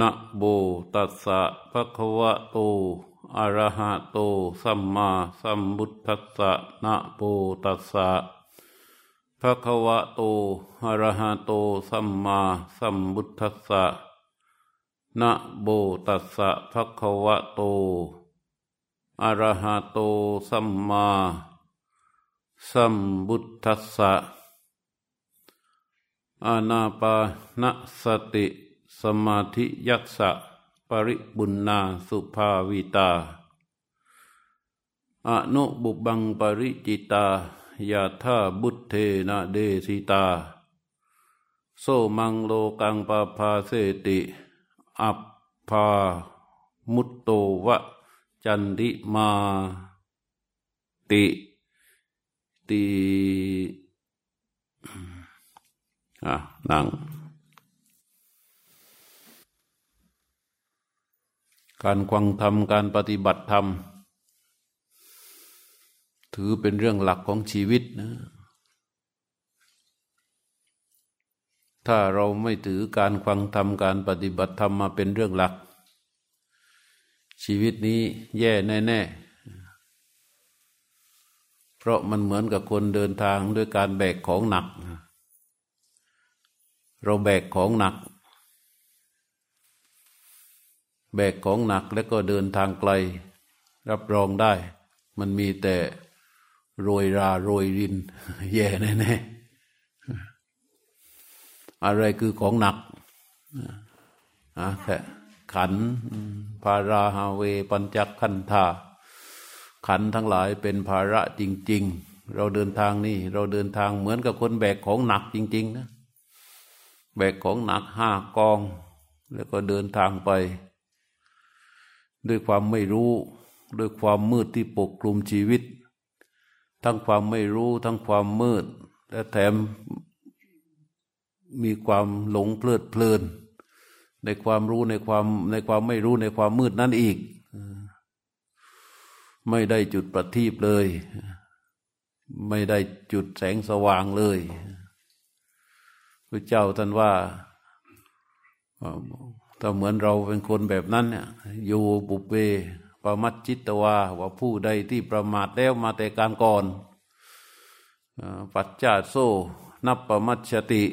นะโบตัสสะภะคะวะโต อะระหะโต สัมมาสัมพุทธัสสะนะโบตัสสะภะคะวะโต อะระหะโต สัมมาสัมพุทธัสสะนะโบตัสสะภะคะวะโต อะระหะโต สัมมาสัมพุทธัสสะอานาปานสติ สมาธิยัสสะปริบุณนาสุภาวิตา อนุบุบังปริจิตายาธาบุตเทนะเดสิตา โซมังโลกังปาภาเสติ อัปภามุตโตวะ จันติมาติติอะนั่ง การควังธรรมการปฏิบัติธรรม ถือเป็นเรื่องหลักของชีวิตนะ ถ้าเราไม่ถือการควังธรรมการปฏิบัติธรรมมาเป็นเรื่องหลัก ชีวิตนี้แย่แน่ ๆ เพราะมันเหมือนกับคนเดินทางด้วยการแบกของหนัก เราแบกของหนัก แบกของหนักแล้วก็เดินทางไกล รับรองได้ มันมีแต่โรยราโรยริน แย่แน่ๆอะไรคือของหนักอะแค่ขันภาราฮาเว ปัญจขันธาขันทั้งหลายเป็นภาระจริง ๆ เราเดินทางนี่ เราเดินทางเหมือนกับคนแบกของหนักจริง ๆ นะ แบกของหนักห้ากอง แล้วก็เดินทางไป ด้วยความไม่รู้ ด้วยความมืดที่ปกคลุมชีวิต ทั้งความไม่รู้ทั้งความมืด และแถมมีความหลงเพลิดเพลิน ในความรู้ในความในความไม่รู้ในความมืดนั่นอีก ไม่ได้จุดประทีปเลย ไม่ได้จุดแสงสว่างเลยพระเจ้าท่านว่า ถ้าเหมือนเราเป็นคนแบบนั้นเนี่ยอยู่บุเบปมัจจิตวาว่าผู้ใดที่ประมาทแล้วมาแต่การก่อนปัจจาโซนับประมัชติ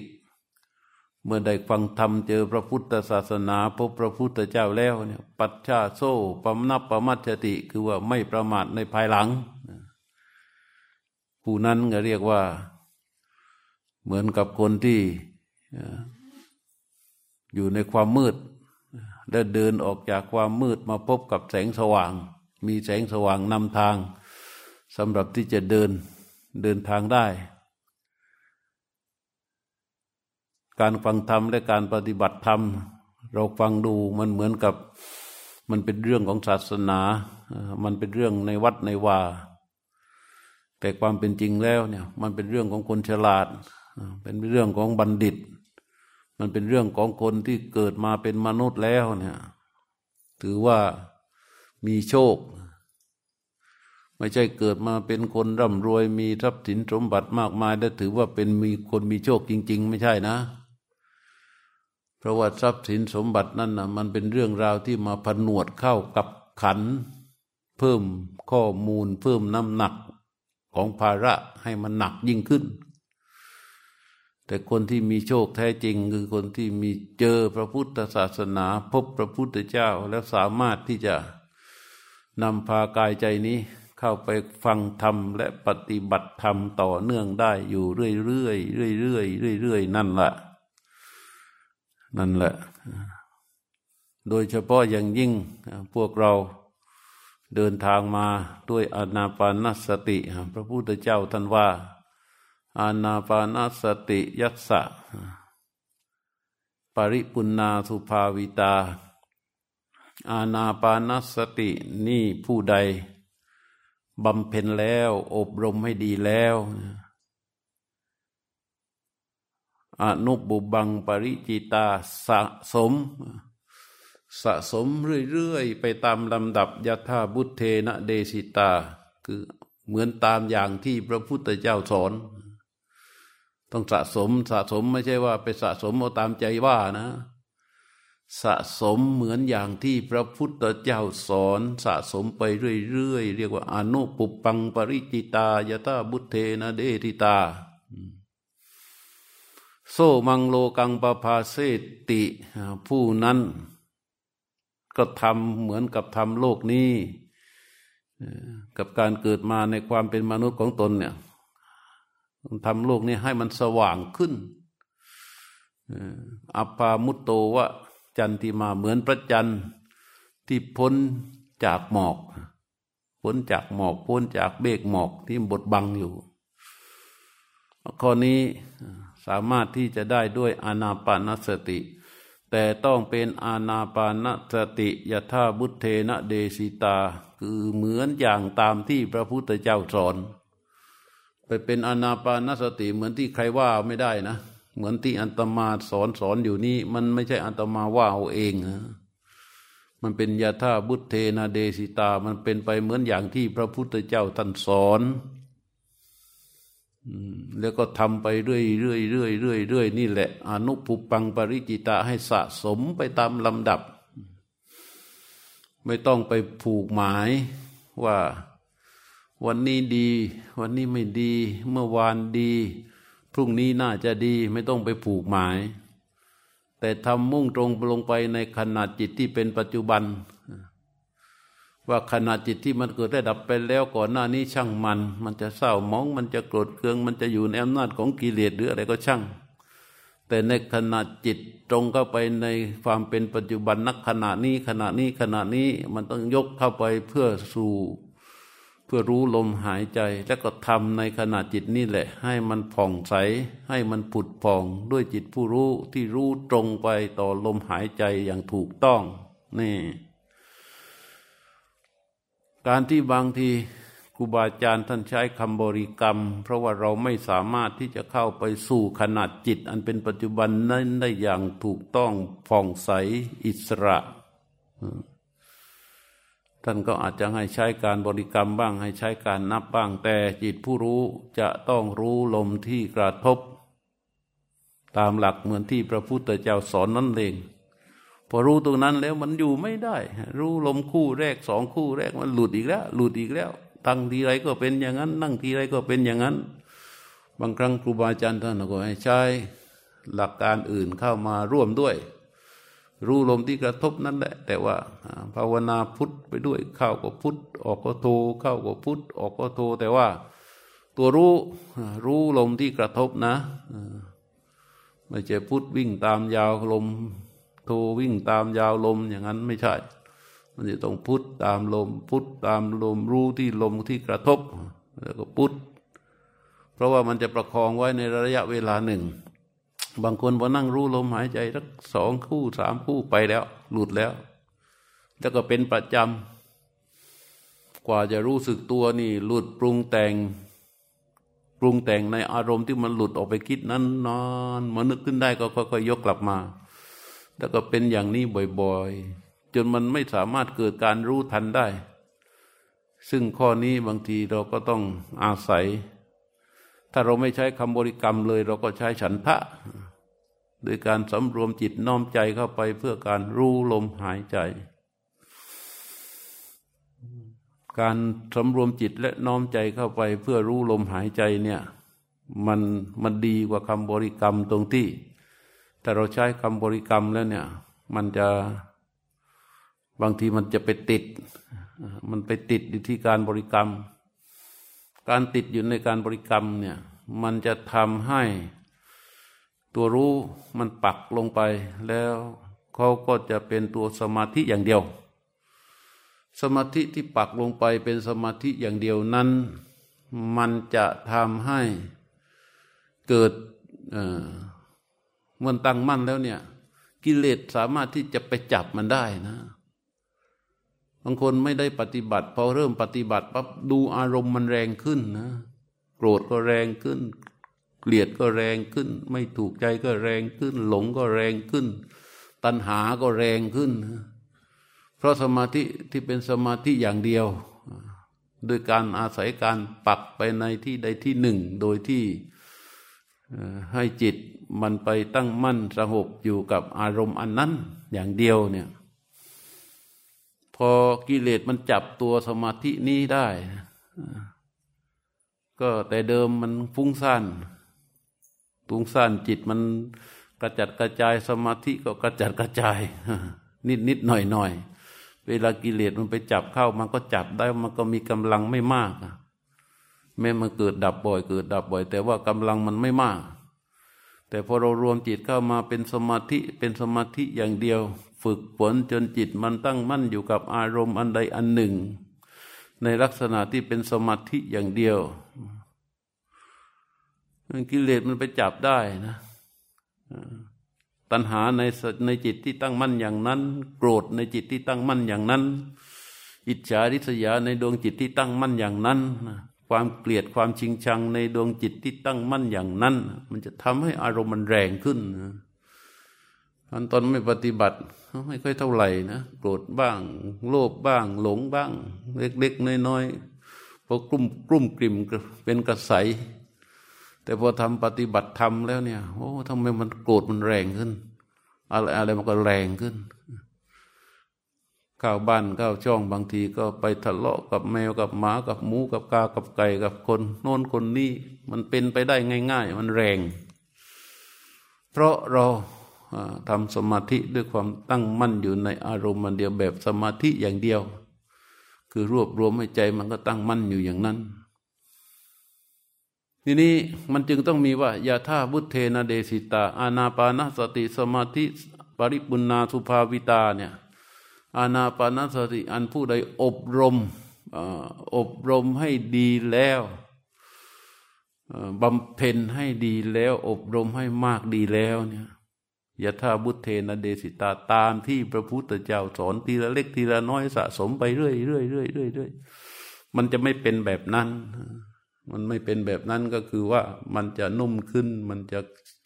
เมื่อได้ฟังธรรมเจอพระพุทธศาสนาพบพระพุทธเจ้าแล้วเนี่ยปัจจาโซปมนับประมัชติคือว่าไม่ประมาทในภายหลัง ผู้นั้นก็เรียกว่า เหมือนกับคนที่อยู่ในความมืด และเดินออกจากความมืดมาพบกับแสงสว่าง มีแสงสว่างนำทางสำหรับที่จะเดินเดินทางได้ การฟังธรรมและการปฏิบัติธรรม เราฟังดูมันเหมือนกับมันเป็นเรื่องของศาสนา มันเป็นเรื่องในวัดในวาแต่ความเป็นจริงแล้วเนี่ยมันเป็นเรื่องของคนฉลาด เป็นเรื่องของบัณฑิต มันเป็นเรื่องของคนที่เกิดมาเป็นมนุษย์แล้วเนี่ย ถือว่ามีโชค ไม่ใช่เกิดมาเป็นคนร่ำรวย มีทรัพย์สินสมบัติมากมายแล้วถือว่าเป็นมีคนมีโชคจริง ๆ ไม่ใช่นะ เพราะว่าทรัพย์สินสมบัตินั่นนะมันเป็นเรื่องราวที่มาผนวดเข้ากับขัน เพิ่มข้อมูล เพิ่มน้ำหนักของภาระให้มันหนักยิ่งขึ้น แต่คนที่มีโชคแท้จริง คือคนที่มีเจอพระพุทธศาสนา พบพระพุทธเจ้าแล้วสามารถที่จะนำพากายใจนี้เข้าไปฟังธรรม และปฏิบัติธรรมต่อเนื่องได้อยู่เรื่อยๆเรื่อยๆเรื่อยๆนั่นแหละนั่นแหละ โดยเฉพาะอย่างยิ่งพวกเราเดินทางมาด้วยอนาปานสติ พระพุทธเจ้าท่านว่า อานาปานาสติยัสสะ ปริปุณาสุภาวิตา อานาปานสตินี่ผู้ใดบำเพ็ญแล้วอบรมให้ดีแล้วอนุบุบังปริจิตาสะสม สะสมเรื่อยๆ ไปตามลำดับยถาบุตเทนะเดสิตา คือเหมือนตามอย่างที่พระพุทธเจ้าสอน ต้องสะสมสะสมไม่ใช่ว่าไปสะสมเอาตามใจว่านะ สะสมเหมือนอย่างที่พระพุทธเจ้าสอนสะสมไปเรื่อยๆเรียกว่าอนุปุปังปริจิตายตาบุเทนะเดติตา โซมังโลกังปภาเสติ ผู้นั้น ก็ทำเหมือนกับทำโลกนี้ กับการเกิดมาในความเป็นมนุษย์ของตนเนี่ย ทำโลกนี้ให้มันสว่างขึ้นอัปปามุตโตวะจันทิมาเหมือนพระจันทร์ที่พ้นจากหมอกพ้นจากหมอกพ้นจากเบกหมอกที่บดบังอยู่ข้อนี้สามารถที่จะได้ด้วยอานาปานสติ แต่ต้องเป็นอานาปานสติยถาบุตเทนะเดสิตา คือเหมือนอย่างตามที่พระพุทธเจ้าสอน ไปเป็นอนาปานสติ เหมือนที่ใครว่าไม่ได้นะ เหมือนที่อันตมาสอนสอนอยู่นี้ มันไม่ใช่อันตมาว่าเอาเองนะมันเป็นยาธาบุตเทนาเดสิตา มันเป็นไปเหมือนอย่างที่พระพุทธเจ้าท่านสอนแล้วก็ทำไปเรื่อยเรื่อยเรื่อยเรื่อยเรื่อยนี่แหละ อนุปุปังปริจิตาให้สะสมไปตามลำดับ ไม่ต้องไปผูกหมายว่า วันนี้ดี วันนี้ไม่ดี เมื่อวานดี พรุ่งนี้น่าจะดีไม่ต้องไปผูกหมาย แต่ทำมุ่งตรงลงไปในขนาดจิตที่เป็นปัจจุบัน ว่าขนาดจิตที่มันเกิดได้ดับไปแล้วก่อนหน้านี้ช่างมัน มันจะเศร้ามองมันจะโกรธเคือง มันจะอยู่ในอำนาจของกิเลสหรืออะไรก็ช่าง แต่ในขนาดจิตตรงเข้าไปในความเป็นปัจจุบันนักขณะนี้ขณะนี้ขณะนี้มันต้องยกเข้าไปเพื่อสู่ พื่อรู้ลมหายใจแล้วก็ทำในขณะจิตนี่แหละ ให้มันผ่องใส ให้มันผุดผ่องด้วยจิตผู้รู้ที่รู้ตรงไปต่อลมหายใจอย่างถูกต้อง นี่ การที่บางทีครูบาอาจารย์ท่านใช้คำบริกรรม เพราะว่าเราไม่สามารถที่จะเข้าไปสู่ขนาดจิต อันเป็นปัจจุบันนั้นได้อย่างถูกต้องผ่องใสอิสระ ท่านก็อาจจะให้ใช้การบริกรรมบ้าง ให้ใช้การนับบ้าง แต่จิตผู้รู้จะต้องรู้ลมที่กระทบ ตามหลักเหมือนที่พระพุทธเจ้าสอนนั่นเอง พอรู้ตรงนั้นแล้วมันอยู่ไม่ได้ รู้ลมคู่แรกสองคู่แรกมันหลุดอีกแล้ว หลุดอีกแล้ว ตั้งทีไรก็เป็นอย่างนั้น นั่งทีไรก็เป็นอย่างนั้น บางครั้งครูบาอาจารย์ท่านก็ให้ใช้หลักการอื่นเข้ามาร่วมด้วย รู้ลมที่กระทบนั่นแหละ แต่ว่าภาวนาพุทธไปด้วยเข้าก็พุทธออกก็โทเข้าก็พุทธออกก็โทแต่ว่า ตัวรู้รู้ลมที่กระทบนะไม่ใช่พุทธวิ่งตามยาวลม โทวิ่งตามยาวลมอย่างนั้นไม่ใช่ มันจะต้องพุทธตามลม พุทธตามลมรู้ที่ลมที่กระทบ แล้วก็พุทธเพราะว่ามันจะประคองไว้ในระยะเวลาหนึ่ง บางคนพอนั่งรู้ลมหายใจสักสองคู่สามคู่ไปแล้ว หลุดแล้ว แล้วก็เป็นประจำกว่าจะรู้สึกตัวนี่ หลุดปรุงแต่ง ปรุงแต่งในอารมณ์ที่มันหลุดออกไปคิดนั้นนอนมานึกขึ้นได้ก็ค่อยๆยกกลับมา แล้วก็เป็นอย่างนี้บ่อยๆ จนมันไม่สามารถเกิดการรู้ทันได้ ซึ่งข้อนี้บางทีเราก็ต้องอาศัย ถ้าเราไม่ใช้คำบริกรรมเลย เราก็ใช้ฉันทะ โดยการสำรวมจิตน้อมใจเข้าไปเพื่อการรู้ลมหายใจ การสำรวมจิตและน้อมใจเข้าไปเพื่อรู้ลมหายใจเนี่ยมันมันดีกว่าคำบริกรรมตรงที่ แต่เราใช้คำบริกรรมแล้วเนี่ย มันจะบางทีมันจะไปติด มันไปติดอยู่ที่การบริกรรม การติดอยู่ในการบริกรรมเนี่ยมันจะทำให้ตัวรู้มันปักลงไปแล้วเขาก็จะเป็นตัวสมาธิอย่างเดียว สมาธิที่ปักลงไปเป็นสมาธิอย่างเดียวนั้น มันจะทำให้เกิดเมื่อตั้งมั่นแล้วเนี่ย กิเลสสามารถที่จะไปจับมันได้นะ บางคนไม่ได้ปฏิบัติ พอเริ่มปฏิบัติปั๊บดูอารมณ์มันแรงขึ้นนะ โกรธก็แรงขึ้น เกลียดก็แรงขึ้น ไม่ถูกใจก็แรงขึ้น หลงก็แรงขึ้น ตัณหาก็แรงขึ้น เพราะสมาธิที่เป็นสมาธิอย่างเดียว โดยการอาศัยการปักไปในที่ใดที่หนึ่ง โดยที่ให้จิตมันไปตั้งมั่นสงบอยู่กับอารมณ์อันนั้นอย่างเดียวเนี่ย อกิเลสมันจับตัวสมาธินี้ได้ ก็แต่เดิมมันฟุ้งซ่านฟุ้งซ่านจิตมันกระจัดกระจายสมาธิก็กระจัดกระจาย นิดนิดหน่อยหน่อยเวลากิเลสมันไปจับเข้ามันก็จับได้มันก็มีกำลังไม่มากแม้มันเกิดดับบ่อย เกิดดับบ่อย แต่ว่ากำลังมันไม่มาก แต่พอเรารวมจิตเข้ามาเป็นสมาธิเป็นสมาธิอย่างเดียว ฝึกฝนจนจิตมันตั้งมั่นอยู่กับอารมณ์อันใดอันหนึ่ง ในลักษณะที่เป็นสมาธิอย่างเดียวกิเลสมันไปจับได้นะตัณหาในในจิตที่ตั้งมั่นอย่างนั้น โกรธในจิตที่ตั้งมั่นอย่างนั้น อิจฉาริษยาในดวงจิตที่ตั้งมั่นอย่างนั้นความเกลียดความชิงชังในดวงจิตที่ตั้งมั่นอย่างนั้น มันจะทำให้อารมณ์มันแรงขึ้นอันตอนไม่ปฏิบัติ ไม่ค่อยเท่าไหร่นะโกรธบ้าง โลภบ้าง หลงบ้าง เล็กๆน้อยๆพอกลุ่มกลุ่มกลิ่มเป็นกระใสแต่พอทำปฏิบัติธรรมแล้วเนี่ยโอ้ทำไมมันโกรธมันแรงขึ้น อะไรอะไรมันก็แรงขึ้นข้าวบ้านข้าวช่องบางทีก็ไปทะเลาะกับแมวกับหมากับหมูกับกากับไก่กับคนโน้นคนนี้มันเป็นไปได้ง่าย ๆ มันแรง เพราะเรา ทำสมาธิด้วยความตั้งมั่นอยู่ในอารมณ์มันเดียวแบบสมาธิอย่างเดียว คือรวบรวมให้ใจมันก็ตั้งมั่นอยู่อย่างนั้น ทีนี้มันจึงต้องมีว่ายาท่าบุเทนเดสิตา อานาปานสติสมาธิปริปุณาสุภาวิตาเนี่ยอานาปานสติอันผู้ใดอบรมอบรมให้ดีแล้วบำเพ็ญให้ดีแล้ว อบรมให้มากดีแล้วเนี่ย ยะท่าบุเทนเดสิตาตามที่พระพุทธเจ้าสอนทีละเล็กทีละน้อยสะสมไปเรื่อยเรื่อยเรื่อยเรื่อยเรื่อยมันจะไม่เป็นแบบนั้น มันไม่เป็นแบบนั้นก็คือว่ามันจะนุ่มขึ้น มันจะ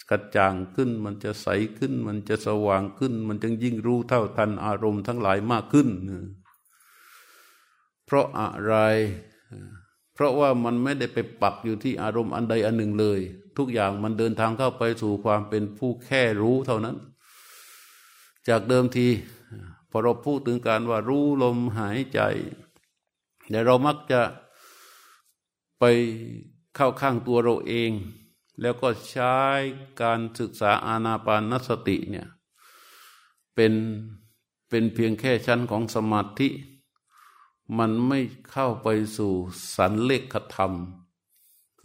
กระจ่างขึ้น มันจะใสขึ้น มันจะสว่างขึ้น มันจึงยิ่งรู้เท่าทันอารมณ์ทั้งหลายมากขึ้น เพราะอะไร เพราะว่ามันไม่ได้ไปปักอยู่ที่อารมณ์อันใดอันหนึ่งเลย ทุกอย่างมันเดินทางเข้าไปสู่ความเป็นผู้แค่รู้เท่านั้น จากเดิมทีพอเราพูดถึงการว่ารู้ลมหายใจ แต่เรามักจะไปเข้าข้างตัวเราเอง แล้วก็ใช้การศึกษาอาณาปานสติเนี่ยเป็นเป็นเพียงแค่ชั้นของสมาธิ มันไม่เข้าไปสู่สันเลขธรรม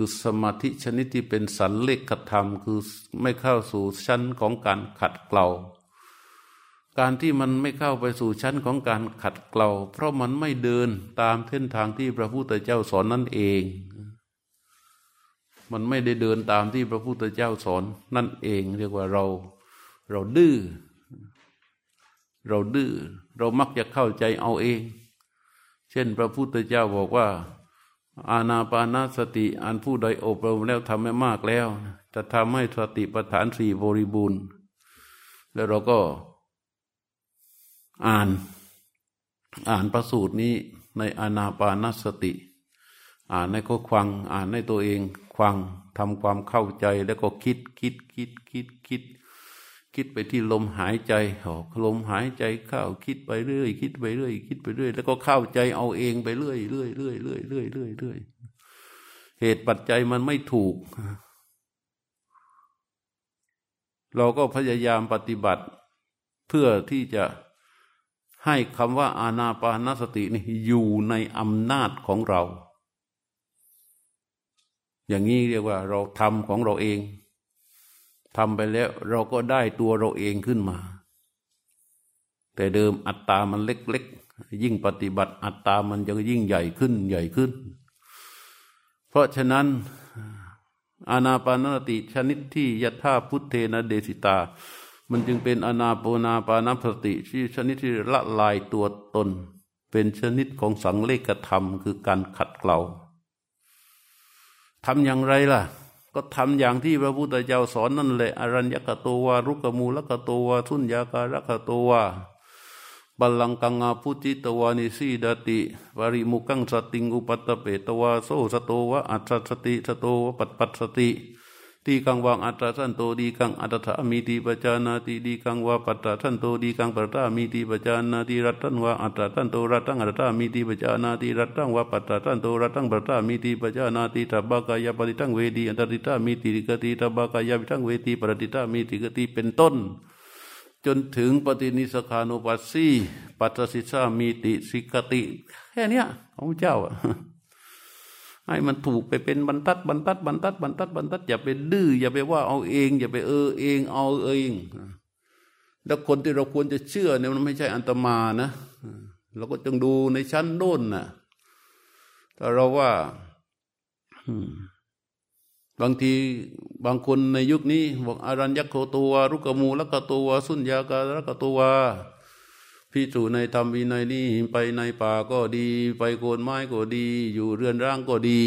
คือสมาธิชนิดที่เป็นสันเลขธรรม คือไม่เข้าสู่ชั้นของการขัดเกลาการที่มันไม่เข้าไปสู่ชั้นของการขัดเกลาเพราะมันไม่เดินตามเส้นทางที่พระพุทธเจ้าสอนนั่นเอง มันไม่ได้เดินตามที่พระพุทธเจ้าสอนนั่นเอง เรียกว่าเรา เราดื้อเราดื้อเรามักจะเข้าใจเอาเอง เช่นพระพุทธเจ้าบอกว่า อาณาปานาสติอันผู้ใดอบรมแล้วทำให้มากแล้ว จะทำให้สติปัฏฐานสี่บริบูรณ์ แล้วเราก็อ่านอ่านประสูตรนี้ในอนาปานสติ อ่านในก็ควัง อ่านในตัวเองควังทำความเข้าใจแล้วก็คิดคิดคิดคิดคิด คิดไปที่ลมหายใจออกลมหายใจเข้าคิดไปเรื่อย คิดไปเรื่อย คิดไปเรื่อย แล้วก็เข้าใจเอาเองไปเรื่อยเรื่อยเรื่อยเรื่อยเรื่อยเรื่อยเรื่อยเหตุปัจจัยมันไม่ถูก เราก็พยายามปฏิบัติ เพื่อที่จะให้คำว่าอาณาปานสตินี่อยู่ในอำนาจของเรา อย่างนี้เรียกว่าเราทำของเราเอง ทำไปแล้วเราก็ได้ตัวเราเองขึ้นมา แต่เดิมอัตตามันเล็กๆ ยิ่งปฏิบัติอัตตามันจะยิ่งใหญ่ขึ้นใหญ่ขึ้น เพราะฉะนั้นอาณาปานสติชนิดที่ยะท่าพุทเทนเดสิตา มันจึงเป็นอนาปนาปานาสติที่ชนิดที่ละลายตัวตน เป็นชนิดของสังเลกธรรม คือการขัดเกลาทำอย่างไรล่ะ ก็ทำอย่างที่พระพุทธเจ้าสอนนั่นแหละอรัญญกตวารุกมูลกตวาทุนยาการกตวาบัลลังกังอาพุจิตวานิสีดติปริมุขังสติงอุปัฏฐเปตวาโส สโตวะอัสสสติสโตวะปัสสสติ ทีฆังวา อัสสสันโต ทีฆังอัสสสามีติปชานาติ ทีฆังวาปัสสสันโต ทีฆังปัสสสามีติปชานาติรัสสังวาอัสสสันโตรัสสังอัสสสามีติปชานาติรัสสังวาปัสสสันโตรัสสังปัสสสามีติปชานาติ สัพพกายปฏิสังเวทีอัสสสิสสามีติ สิกขติ สัพพกายปฏิสังเวทีปัสสสิสสามีติ สิกขติเป็นต้น จนถึงปฏินิสสัคคานุปัสสีปัตสิสามีติสิกติ แค่นี้ของเจ้า ให้มันถูกไปเป็นบรรทัดบรรทัดบรรทัดบรรทัดบรรทัดอย่าไปดื้ออย่าไปว่าเอาเอง อย่าไปเออเองเอาเองแล้วคนที่เราควรจะเชื่อเนี่ยมันไม่ใช่อันตมานะเราก็ต้องดูในชั้นโน้นนะถ้าเราว่าบางทีบางคนในยุคนี้บอกอารัญญโคตัว รุกมูลกตัว สุญญาการกตัว พิจูในธรรมวินัยนี้ไปในป่าก็ดี ไปโคนไม้ก็ดี อยู่เรือนร่างก็ดี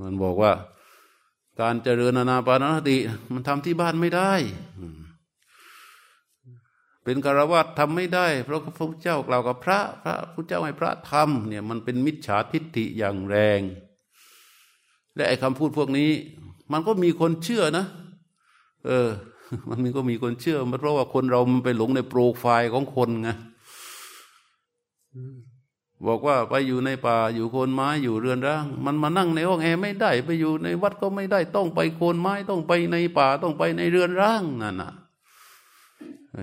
มันบอกว่า การเจริญนานาปานสติ มันทำที่บ้านไม่ได้ เป็นคารวะทำไม่ได้ เพราะพระพุทธเจ้ากล่าวกับพระ พระพุทธเจ้าให้พระทำเนี่ยมันเป็นมิจฉาทิฏฐิอย่างแรง และไอ้คำพูดพวกนี้ มันก็มีคนเชื่อนะ เออ มันมีก็มีคนเชื่อมันเพราะว่าคนเรามันไปหลงในโปรไฟล์ของคนไง บอกว่าไปอยู่ในป่าอยู่โคนไม้อยู่เรือนร่าง มันมานั่งในห้องแอร์ไม่ได้ ไปอยู่ในวัดก็ไม่ได้ต้องไปโคนไม้ต้องไปในป่าต้องไปในเรือนร่างนั่นน่ะ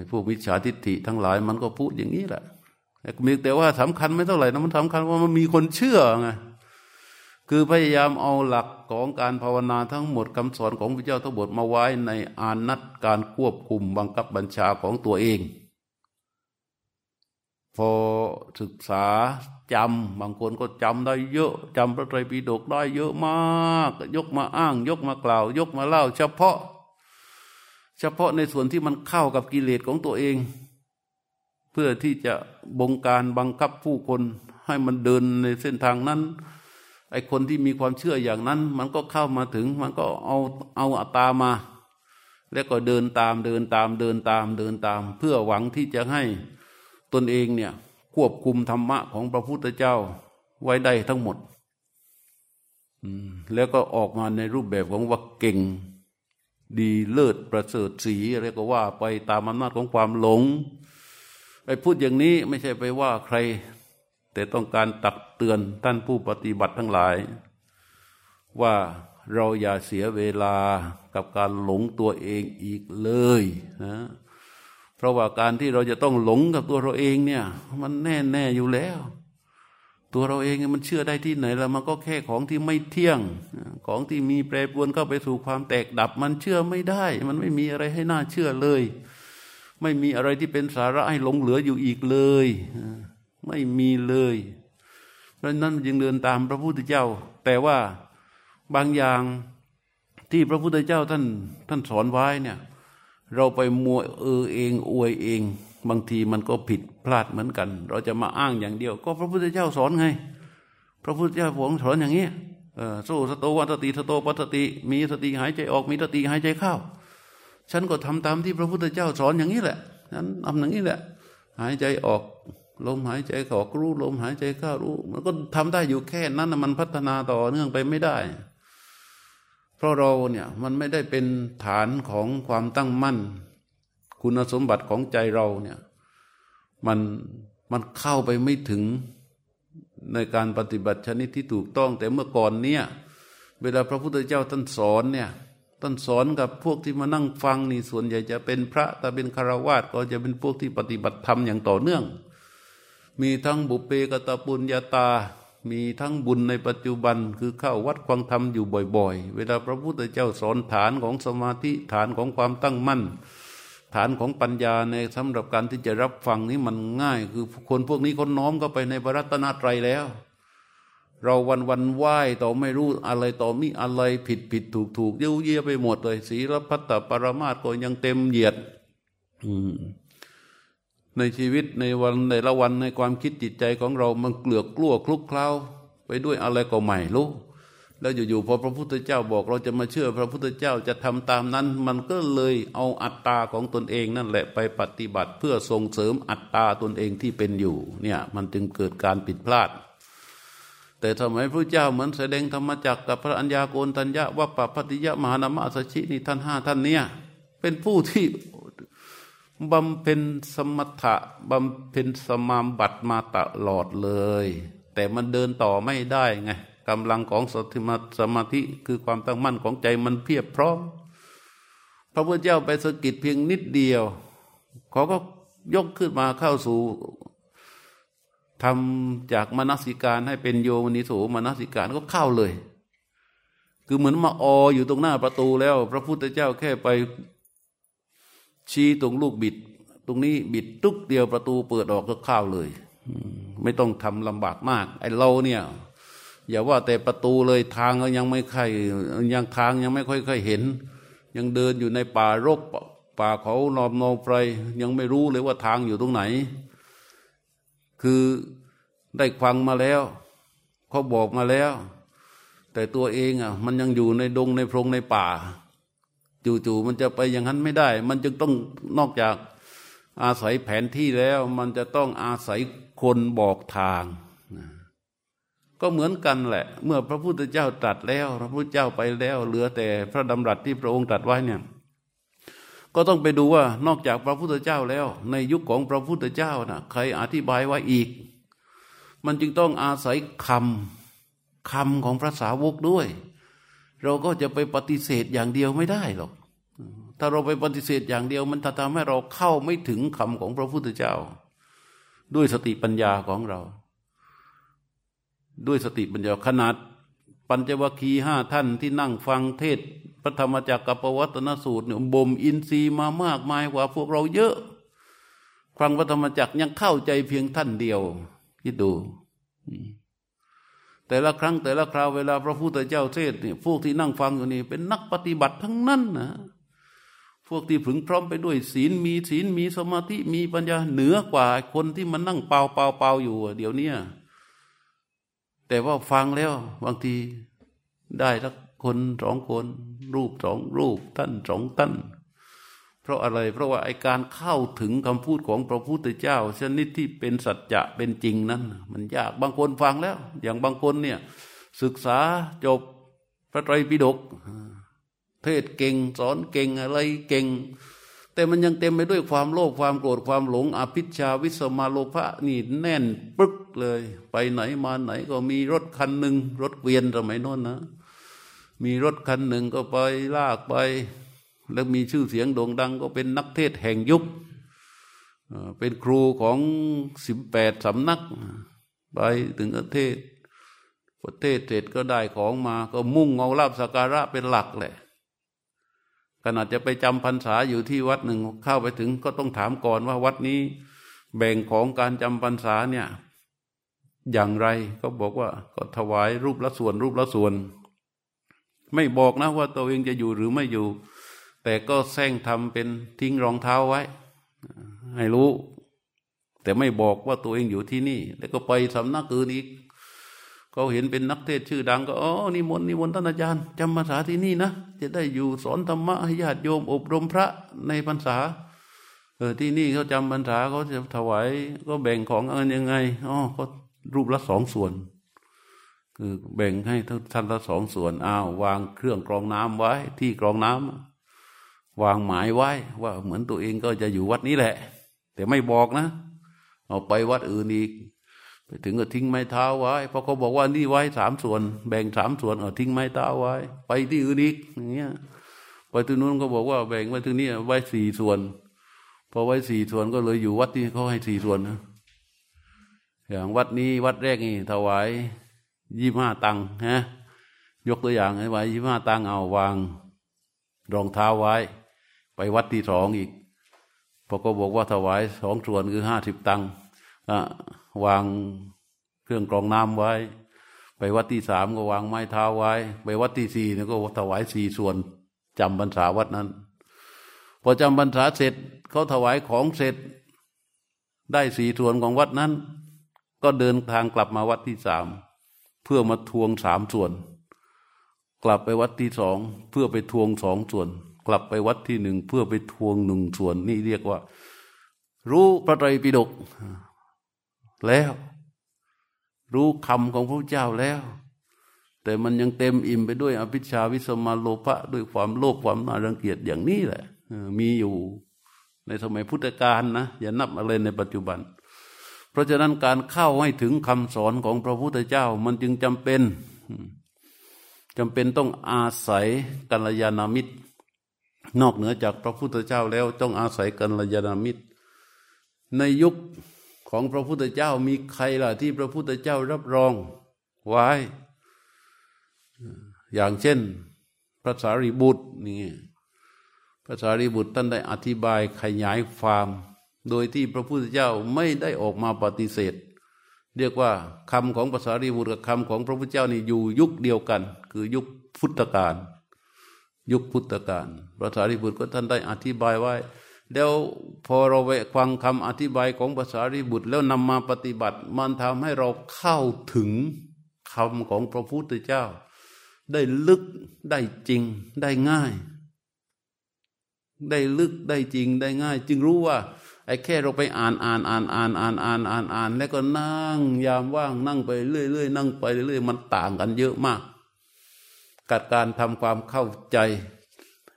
พวกวิชาทิฏฐิทั้งหลายมันก็พูดอย่างนี้แหละมีแต่ว่าสำคัญไม่เท่าไหร่นะมันสำคัญว่ามันมีคนเชื่อไงคือพยายามเอาหลักของการภาวนาทั้งหมดคำสอนของพระเจ้าทั้งหมดมาไว้ในอานัตการควบคุมบังคับบัญชาของตัวเอง พอศึกษาจำบางคนก็จำได้เยอะจำพระไตรปิฎกได้เยอะมาก ยกมาอ้าง ยกมากล่าว ยกมาเล่า เฉพาะ เฉพาะในส่วนที่มันเข้ากับกิเลสของตัวเอง เพื่อที่จะบงการบังคับผู้คนให้มันเดินในเส้นทางนั้นไอคนที่มีความเชื่ออย่างนั้น มันก็เข้ามาถึง มันก็เอาเอาอัตตามา แล้วก็เดินตามเดินตามเดินตามเดินตาม เพื่อหวังที่จะให้ ตนเองเนี่ยควบคุมธรรมะของพระพุทธเจ้าไว้ได้ทั้งหมดแล้วก็ออกมาในรูปแบบของว่าเก่ง ดีเลิศประเสริฐสีอะไรก็ว่าไปตามอำนาจของความหลงไปพูดอย่างนี้ไม่ใช่ไปว่าใคร แต่ต้องการตักเตือนท่านผู้ปฏิบัติทั้งหลาย ว่าเราอย่าเสียเวลากับการหลงตัวเองอีกเลยนะ เพราะว่าการที่เราจะต้องหลงกับตัวเราเองเนี่ย มันแน่แน่อยู่แล้ว ตัวเราเองมันเชื่อได้ที่ไหนแล้วมันก็แค่ของที่ไม่เที่ยง ของที่มีแปรปรวนเข้าไปสู่ความแตกดับ มันเชื่อไม่ได้ มันไม่มีอะไรให้น่าเชื่อเลย ไม่มีอะไรที่เป็นสาระให้หลงเหลืออยู่อีกเลย ไม่มีเลยเพราะนั้นจึงเดินตามพระพุทธเจ้า แต่ว่าบางอย่างที่พระพุทธเจ้าท่านท่านสอนไว้เนี่ย เราไปมัวเออเองอวยเอง บางทีมันก็ผิดพลาดเหมือนกัน เราจะมาอ้างอย่างเดียว ก็พระพุทธเจ้าสอนไง พระพุทธเจ้าผมสอนอย่างนี้สู้สโตวันสติสโตปัสติ มีสติหายใจออกมีสติหายใจเข้า ฉันก็ทำตามที่พระพุทธเจ้าสอนอย่างนี้แหละฉันทำอย่างนี้แหละ หายใจออกลมหายใจเข้ารู้ลมหายใจเข้ารู้ มันก็ทำได้อยู่แค่นั้นมันพัฒนาต่อเนื่องไปไม่ได้ เพราะเราเนี่ยมันไม่ได้เป็นฐานของความตั้งมั่น คุณสมบัติของใจเราเนี่ยมันมันเข้าไปไม่ถึงในการปฏิบัติชนิดที่ถูกต้อง แต่เมื่อก่อนเนี่ยเวลาพระพุทธเจ้าท่านสอนเนี่ยท่านสอนกับพวกที่มานั่งฟังนี่ส่วนใหญ่จะเป็นพระแต่เป็นคารวาสก็จะเป็นพวกที่ปฏิบัติธรรมอย่างต่อเนื่อง มีทั้งบุเปกตปุญญาตา มีทั้งบุญในปัจจุบันคือเข้าวัดควังธรรมอยู่บ่อยๆ เวลาพระพุทธเจ้าสอนฐานของสมาธิฐานของความตั้งมั่น ฐานของปัญญาในสำหรับการที่จะรับฟังนี้มันง่าย คือคนพวกนี้เขาน้อมเข้าไปในบรัตนตรัยแล้ว เราวันวันไหว้ต่อไม่รู้อะไรต่อมีอะไรผิดผิดถูกถูกเยี่ยวเยี่ยไปหมดเลยศีลพัตตปรมาตก็ยังเต็มเหยียด อืม ในชีวิตในวันในละวันในความคิดจิตใจของเรามันเกลือกกลัวคลุกคล้าไปด้วยอะไรก็ใหม่รู้แล้วอยู่ๆพอพระพุทธเจ้าบอกเราจะมาเชื่อพระพุทธเจ้าจะทำตามนั้น มันก็เลยเอาอัตตาของตนเองนั่นแหละไปปฏิบัติเพื่อส่งเสริมอัตตาตนเองที่เป็นอยู่เนี่ยมันจึงเกิดการผิดพลาด แต่สมัยพระเจ้าเหมือนแสดงธรรมจักกับพระัญญาโกนตัญญาวัปปะปฏิยะมหานามะสัชินี่ท่านห้าท่านเนี่ยเป็นผู้ที่ บำเพ็ญสมถะบำเพ็ญสมามบัติมาตลอดเลย แต่มันเดินต่อไม่ได้ไงกำลังของสติมาสมาธิคือความตั้งมั่นของใจมันเพียบพร้อม พระพุทธเจ้าไปสกิดเพียงนิดเดียวเขาก็ยกขึ้นมาเข้าสู่ทำจากมนสิการให้เป็นโยมนิโสมนสิการก็เข้าเลย คือเหมือนมาออยู่ตรงหน้าประตูแล้ว พระพุทธเจ้าแค่ไป ชี้ตรงลูกบิด ตรงนี้บิดตุกเดียวประตูเปิดออกก็เข้าเลยไม่ต้องทำลำบากมาก ไอ้เราเนี่ย อย่าว่าแต่ประตูเลยทางก็ยังไม่ค่อยยังทางยังไม่ค่อยค่อยเห็น ยังเดินอยู่ในป่ารกป่าเขานอมนองไฟยังไม่รู้เลยว่าทางอยู่ตรงไหน คือได้ฟังมาแล้วเขาบอกมาแล้ว แต่ตัวเองอะ มันยังอยู่ในดงในพรงในป่า จู่ๆมันจะไปอย่างนั้นไม่ได้ มันจึงต้องนอกจากอาศัยแผนที่แล้ว มันจะต้องอาศัยคนบอกทางก็เหมือนกันแหละ เมื่อพระพุทธเจ้าตรัสแล้ว พระพุทธเจ้าไปแล้ว เหลือแต่พระดำรัสที่พระองค์ตรัสไว้เนี่ยก็ต้องไปดูว่านอกจากพระพุทธเจ้าแล้ว ในยุคของพระพุทธเจ้านะใครอธิบายไว้อีก มันจึงต้องอาศัยคำคำของพระสาวกด้วย เราก็จะไปปฏิเสธอย่างเดียวไม่ได้หรอกถ้าเราไปปฏิเสธอย่างเดียว มันจะทำให้เราเข้าไม่ถึงคำของพระพุทธเจ้า ด้วยสติปัญญาของเรา ด้วยสติปัญญาขนาด ปัญจวัคคีห้าท่านที่นั่งฟังเทศพระธรรมจักรกับปวัตนสูตรเนี่ยบ่มอินทรีย์มามากมายกว่าพวกเราเยอะฟังพระธรรมจักรยังเข้าใจเพียงท่านเดียวคิดดู แต่ละครั้งแต่ละคราวเวลาพระพุทธเจ้าเทศเนี่ยพวกที่นั่งฟังอยู่นี่เป็นนักปฏิบัติทั้งนั้นนะพวกที่ถึงพร้อมไปด้วยศีลมีศีลมีสมาธิมีปัญญาเหนือกว่าคนที่มันนั่งเปล่าเปล่าเปล่าอยู่ เดี๋ยวนี้แต่ว่าฟังแล้วบางทีได้สักคนสองคน รูปสองรูปท่านสองท่าน เพราะอะไร เพราะว่าไอการเข้าถึงคำพูดของพระพุทธเจ้า ชนิดที่เป็นสัจจะเป็นจริงนั้น มันยากบางคนฟังแล้ว อย่างบางคนเนี่ยศึกษาจบพระไตรปิฎกเทศเก่งสอนเก่งอะไรเก่ง แต่มันยังเต็มไปด้วยความโลภความโกรธความหลง อภิชาวิสมาโลภะนี่แน่นปึ๊กเลย ไปไหนมาไหนก็มีรถคันหนึ่งรถเกวียนสมัยโน้นนะ มีรถคันหนึ่งก็ไปลากไป แล้วมีชื่อเสียงโด่งดัง ก็เป็นนักเทศแห่งยุค เป็นครูของสิบแปดสำนัก ไปถึงประเทศ ประเทศเสร็จก็ได้ของมา ก็มุ่งเอาลาบสักการะเป็นหลักแหละขนาดจะไปจำพรรษาอยู่ที่วัดหนึ่งเข้าไปถึงก็ต้องถามก่อนว่าวัดนี้ แบ่งของการจำพรรษาเนี่ย อย่างไรก็บอกว่าก็ถวายรูปละส่วนรูปละส่วน ไม่บอกนะว่าตัวเองจะอยู่หรือไม่อยู่ แต่ก็แซงทำเป็นทิ้งรองเท้าไว้ ให้รู้ แต่ไม่บอกว่าตัวเองอยู่ที่นี่ แล้วก็ไปสำนักอื่นอีกเขาเห็นเป็นนักเทศชื่อดังก็อ๋อนิมนต์นิมนต์ท่านอาจารย์จำภาษาที่นี่นะ จะได้อยู่สอนธรรมะให้ญาติโยมอบรมพระในพรรษาเออที่นี่เขาจำพรรษาเขาจะถวายก็แบ่งของเงินยังไงอ๋อก็รูปละสองส่วน คือแบ่งให้ท่านละสองส่วนอ้าววางเครื่องกรองน้ำไว้ ที่กรองน้ำ วางหมายไว้ ว่าเหมือนตัวเองก็จะอยู่วัดนี้แหละ แต่ไม่บอกนะ เอาไปวัดอื่นอีก ไปถึงก็ทิ้งไม้เท้าไว้ เพราะเขาบอกว่านี่ไว้สามส่วน แบ่งสามส่วนเอาทิ้งไม้เท้าไว้ ไปที่อื่นอีกอย่างเงี้ยไปที่นู้นก็บอกว่าแบ่งไว้ที่นี่ไว้สี่ส่วนพอไว้สี่ส่วนก็เลยอยู่วัดที่เขาให้สี่ส่วนนะอย่างวัดนี้วัดแรกนี่ถวายยี่ห้าตังค์ฮะยกตัวอย่างให้ไว้ยี่ห้าตังค์เอาวางรองเท้าไว้ ไปวัดที่สองอีกพอก็บอกว่าถวายสองส่วนคือห้าสิบตังค์วางเครื่องกรองน้ำไว้ ไปวัดที่สามก็วางไม้เท้าไว้ ไปวัดที่สี่นี่ก็ถวายสี่ส่วนจำบรรษาวัดนั้น พอจำบรรษาเสร็จเขาถวายของเสร็จ ได้สี่ส่วนของวัดนั้น ก็เดินทางกลับมาวัดที่สามเพื่อมาทวงสามส่วน กลับไปวัดที่สองเพื่อไปทวงสองส่วน กลับไปวัดที่หนึ่งเพื่อไปทวงหนึ่งส่วนนี่เรียกว่า รู้พระไตรปิฎกแล้ว รู้คำของพระเจ้าแล้ว แต่มันยังเต็มอิ่มไปด้วยอภิชาวิสมาโลภะด้วยความโลภความน่ารังเกียจอย่างนี้แหละ มีอยู่ในสมัยพุทธกาลนะอย่านับอะไรในปัจจุบัน เพราะฉะนั้นการเข้าให้ถึงคำสอนของพระพุทธเจ้ามันจึงจำเป็นจำเป็นต้องอาศัยกัลยาณมิตร นอกเหนือจากพระพุทธเจ้าแล้วต้องอาศัยกันลยาณมิตร ในยุคของพระพุทธเจ้ามีใครล่ะที่พระพุทธเจ้ารับรองไว้ อย่างเช่น พระสารีบุตรนี่พระสารีบุตรท่านได้อธิบายขยายความโดยที่พระพุทธเจ้าไม่ได้ออกมาปฏิเสธ เรียกว่าคำของพระสารีบุตรกับคำของพระพุทธเจ้านี่อยู่ยุคเดียวกัน คือยุคพุทธกาล ยุคพุทธกาลพระสารีบุตรก็ท่านได้อธิบายไว้ แล้วพอเราไปฟังคำอธิบายของภาษาริบุตร แล้วนำมาปฏิบัติ มันทำให้เราเข้าถึงคำของพระพุทธเจ้า ได้ลึกได้จริงได้ง่าย ได้ลึกได้จริงได้ง่าย จึงรู้ว่าไอ้แค่เราไปอ่านอ่านอ่านอ่านอ่านอ่านอ่านอ่านแล้วก็นั่งยามว่างนั่งไปเรื่อยเรื่อยนั่งไปเรื่อยมันต่างกันเยอะมาก กับการทำความเข้าใจ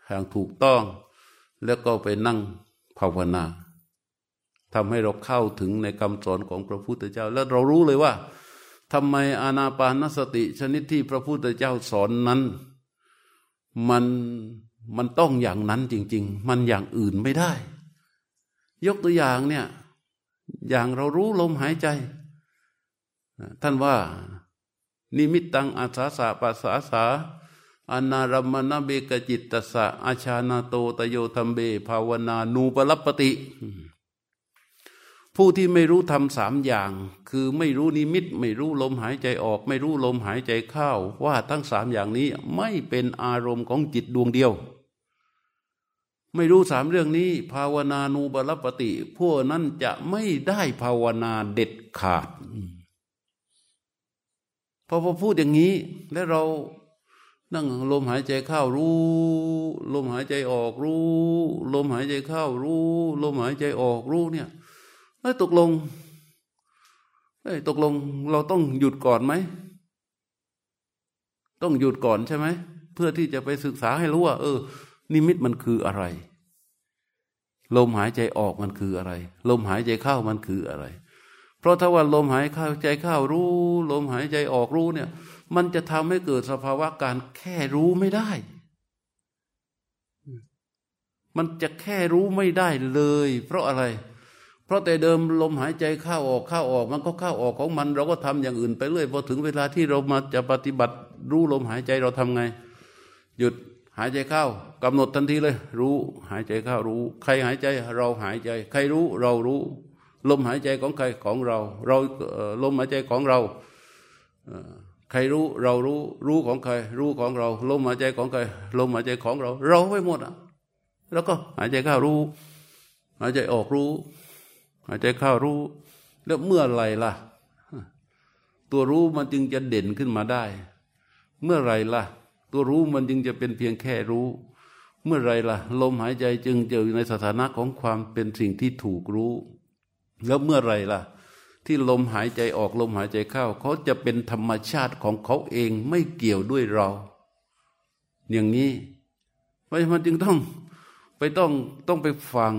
อย่างถูกต้อง แล้วก็ไปนั่งภาวนาทำให้เราเข้าถึงในคำสอนของพระพุทธเจ้า แล้วเรารู้เลยว่าทำไมอานาปานสติชนิดที่พระพุทธเจ้าสอนนั้น มันมันต้องอย่างนั้นจริง ๆ มันอย่างอื่นไม่ได้ ยกตัวอย่างเนี่ย อย่างเรารู้ลมหายใจ ท่านว่า นิมิตตังอาสาสะปัสสาสา อนารมณเบกจิตตสะอาชานาโตตโยธรรมเบ ภาวนานูปรปติ ผู้ที่ไม่รู้ทำสามอย่าง คือไม่รู้นิมิต ไม่รู้ลมหายใจออก ไม่รู้ลมหายใจเข้าว่าทั้งสามอย่างนี้ไม่เป็นอารมณ์ของจิตดวงเดียว ไม่รู้สามเรื่องนี้ ภาวนานูปรปติพวกนั้นจะไม่ได้ภาวนาเด็ดขาดพอพอพูดอย่างนี้แล้วเรา นั่งลมหายใจเข้ารู้ ลมหายใจออกรู้ ลมหายใจเข้ารู้ ลมหายใจออกรู้เนี่ยไอ้ตกลงไอ้ตกลงเราต้องหยุดก่อนไหม ต้องหยุดก่อนใช่ไหม เพื่อที่จะไปศึกษาให้รู้ว่า เออ นิมิตมันคืออะไร ลมหายใจออกมันคืออะไร ลมหายใจเข้ามันคืออะไร เพราะถ้าว่าลมหายเข้าใจเข้ารู้ ลมหายใจออกรู้เนี่ย มันจะทำให้เกิดสภาวะการแค่รู้ไม่ได้ มันจะแค่รู้ไม่ได้เลย เพราะอะไร เพราะแต่เดิมลมหายใจเข้าออกเข้าออก มันก็เข้าออกของมัน เราก็ทำอย่างอื่นไปเรื่อยพอถึงเวลาที่เรามาจะปฏิบัติรู้ลมหายใจเราทำไง หยุดหายใจเข้ากำหนดทันทีเลย รู้ หายใจเข้ารู้ ใครหายใจ เราหายใจ ใครรู้ เรารู้ ลมหายใจของใครของเรา เราลมหายใจของเราใครรู้เรารู้รู้ของใคร รู้ของเรา ลมหายใจของใคร ลมหายใจของเรา เราไปหมดอะ แล้วก็หายใจเข้ารู้ หายใจออกรู้ หายใจเข้ารู้ แล้วเมื่อไรล่ะ ตัวรู้มันจึงจะเด่นขึ้นมาได้ เมื่อไรล่ะ ตัวรู้มันจึงจะเป็นเพียงแค่รู้ เมื่อไรล่ะ ลมหายใจจึงจะอยู่ในสถานะของความเป็นสิ่งที่ถูกรู้ แล้วเมื่อไรล่ะ ที่ลมหายใจออกลมหายใจเข้าเขาจะเป็นธรรมชาติของเขาเองไม่เกี่ยวด้วยเรา อย่างนี้เพราะมันจึงต้องไปต้องต้องไปฟัง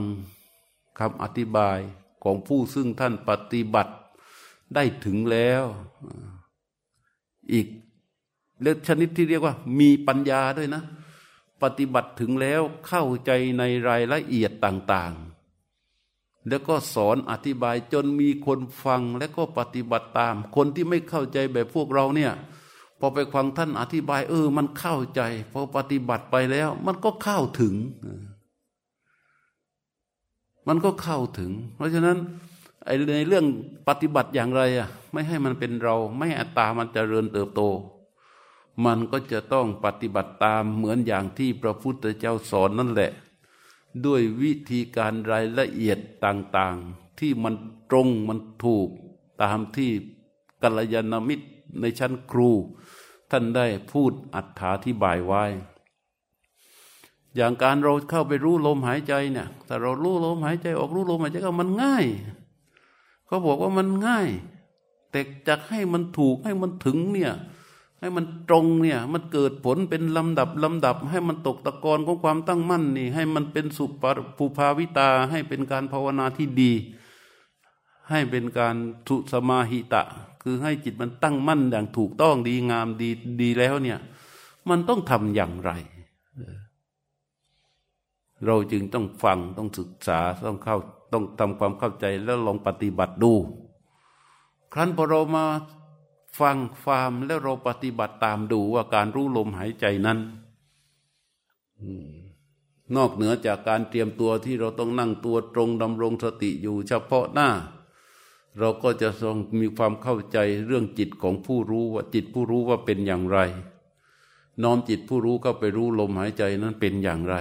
คำอธิบายของผู้ซึ่งท่านปฏิบัติได้ถึงแล้ว อีกเลือกชนิดที่เรียกว่า มีปัญญาด้วยนะ ปฏิบัติถึงแล้วเข้าใจในรายละเอียดต่าง ๆ แล้วก็สอนอธิบายจนมีคนฟังและก็ปฏิบัติตาม คนที่ไม่เข้าใจแบบพวกเราเนี่ยพอไปฟังท่านอธิบาย เออ มันเข้าใจพอปฏิบัติไปแล้ว มันก็เข้าถึง มันก็เข้าถึง เพราะฉะนั้นไอในเรื่องปฏิบัติอย่างไรอะ ไม่ให้มันเป็นเรา ไม่ให้อัตตามันจเจริญเติบโต มันก็จะต้องปฏิบัติตามเหมือนอย่างที่พระพุทธเจ้าสอนนั่นแหละ ด้วยวิธีการรายละเอียดต่างๆ ที่มันตรงมันถูกตามที่กัลยาณมิตรในชั้นครู ท่านได้พูดอัถาธิบายไว้ อย่างการเราเข้าไปรู้ลมหายใจเนี่ยแต่เรารู้ลมหายใจออกรู้ลมหายใจก็มันง่ายเขาบอกว่ามันง่ายแแต่จะให้มันถูกให้มันถึงเนี่ย ให้มันตรงเนี่ยมันเกิดผลเป็นลำดับลำดับ ให้มันตกตะกอนของความตั้งมั่นนี่ ให้มันเป็นสุปภูภาวิตา ให้เป็นการภาวนาที่ดี ให้เป็นการทุสมาหิตะ คือให้จิตมันตั้งมั่นอย่างถูกต้องดีงามดีดีแล้วเนี่ย มันต้องทำอย่างไร เราจึงต้องฟังต้องศึกษาต้องเข้าต้องทำความเข้าใจแล้วลองปฏิบัติดู ครั้นพอเรามา ฟังฟามแล้วเราปฏิบัติตามดูว่าการรู้ลมหายใจนั้นนอกเหนือจากการเตรียมตัวที่เราต้องนั่งตัวตรงดำรงสติอยู่เฉพาะหน้า เราก็จะต้องมีความเข้าใจเรื่องจิตของผู้รู้ว่าจิตผู้รู้ว่าเป็นอย่างไร น้อมจิตผู้รู้เข้าไปรู้ลมหายใจนั้นเป็นอย่างไร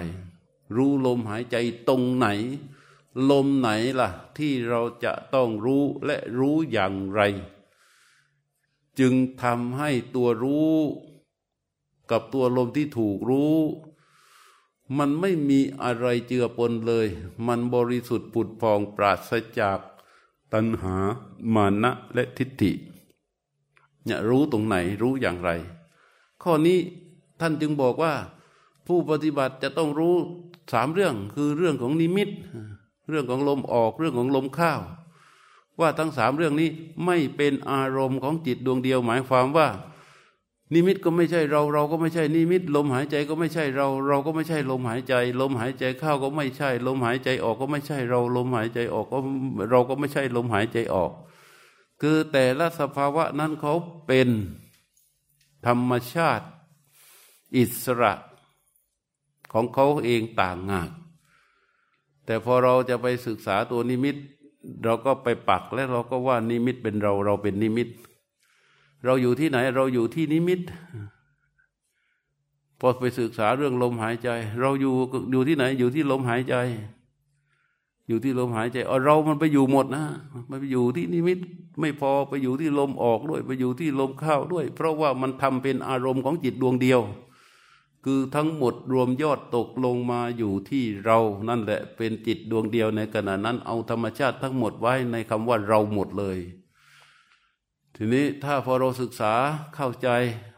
รู้ลมหายใจตรงไหน ลมไหนล่ะ ที่เราจะต้องรู้และรู้อย่างไร จึงทำให้ตัวรู้กับตัวลมที่ถูกรู้ มันไม่มีอะไรเจือปนเลย มันบริสุทธิ์ผุดพองปราศจากตัณหา มานะและทิฏฐิเนี่ยรู้ตรงไหนรู้อย่างไร ข้อนี้ท่านจึงบอกว่า ผู้ปฏิบัติจะต้องรู้สามเรื่องคือเรื่องของนิมิต เรื่องของลมออกเรื่องของลมเข้า ว่าทั้งสามเรื่องนี้ไม่เป็นอารมณ์ของจิตดวงเดียว หมายความว่า นิมิตก็ไม่ใช่เราเราก็ไม่ใช่นิมิต ลมหายใจก็ไม่ใช่เรา เราก็ไม่ใช่ลมหายใจ ลมหายใจเข้าก็ไม่ใช่ ลมหายใจออกก็ไม่ใช่เรา ลมหายใจออกก็เราก็ไม่ใช่ลมหายใจออก คือแต่ละสภาวะนั้นเขาเป็นธรรมชาติ อิสระของเขาเองต่างงานแต่พอเราจะไปศึกษาตัวนิมิต เราก็ไปปักและเราก็ว่านิมิตเป็นเราเราเป็นนิมิต เราอยู่ที่ไหนเราอยู่ที่นิมิต พอไปศึกษาเรื่องลมหายใจ เราอยู่อยู่ที่ไหนอยู่ที่ลมหายใจ อยู่ที่ลมหายใจเอเรามันไปอยู่หมดนะมันไปอยู่ที่นิมิต ไม่พอไปอยู่ที่ลมออกด้วย ไปอยู่ที่ลมเข้าด้วย เพราะว่ามันทำเป็นอารมณ์ของจิตดวงเดียว คือทั้งหมดรวมยอดตกลงมาอยู่ที่เรานั่นแหละเป็นจิตดวงเดียวในขณะนั้น เอาธรรมชาติทั้งหมดไว้ในคำว่าเราหมดเลย ทีนี้ถ้าพอเราศึกษาเข้าใจ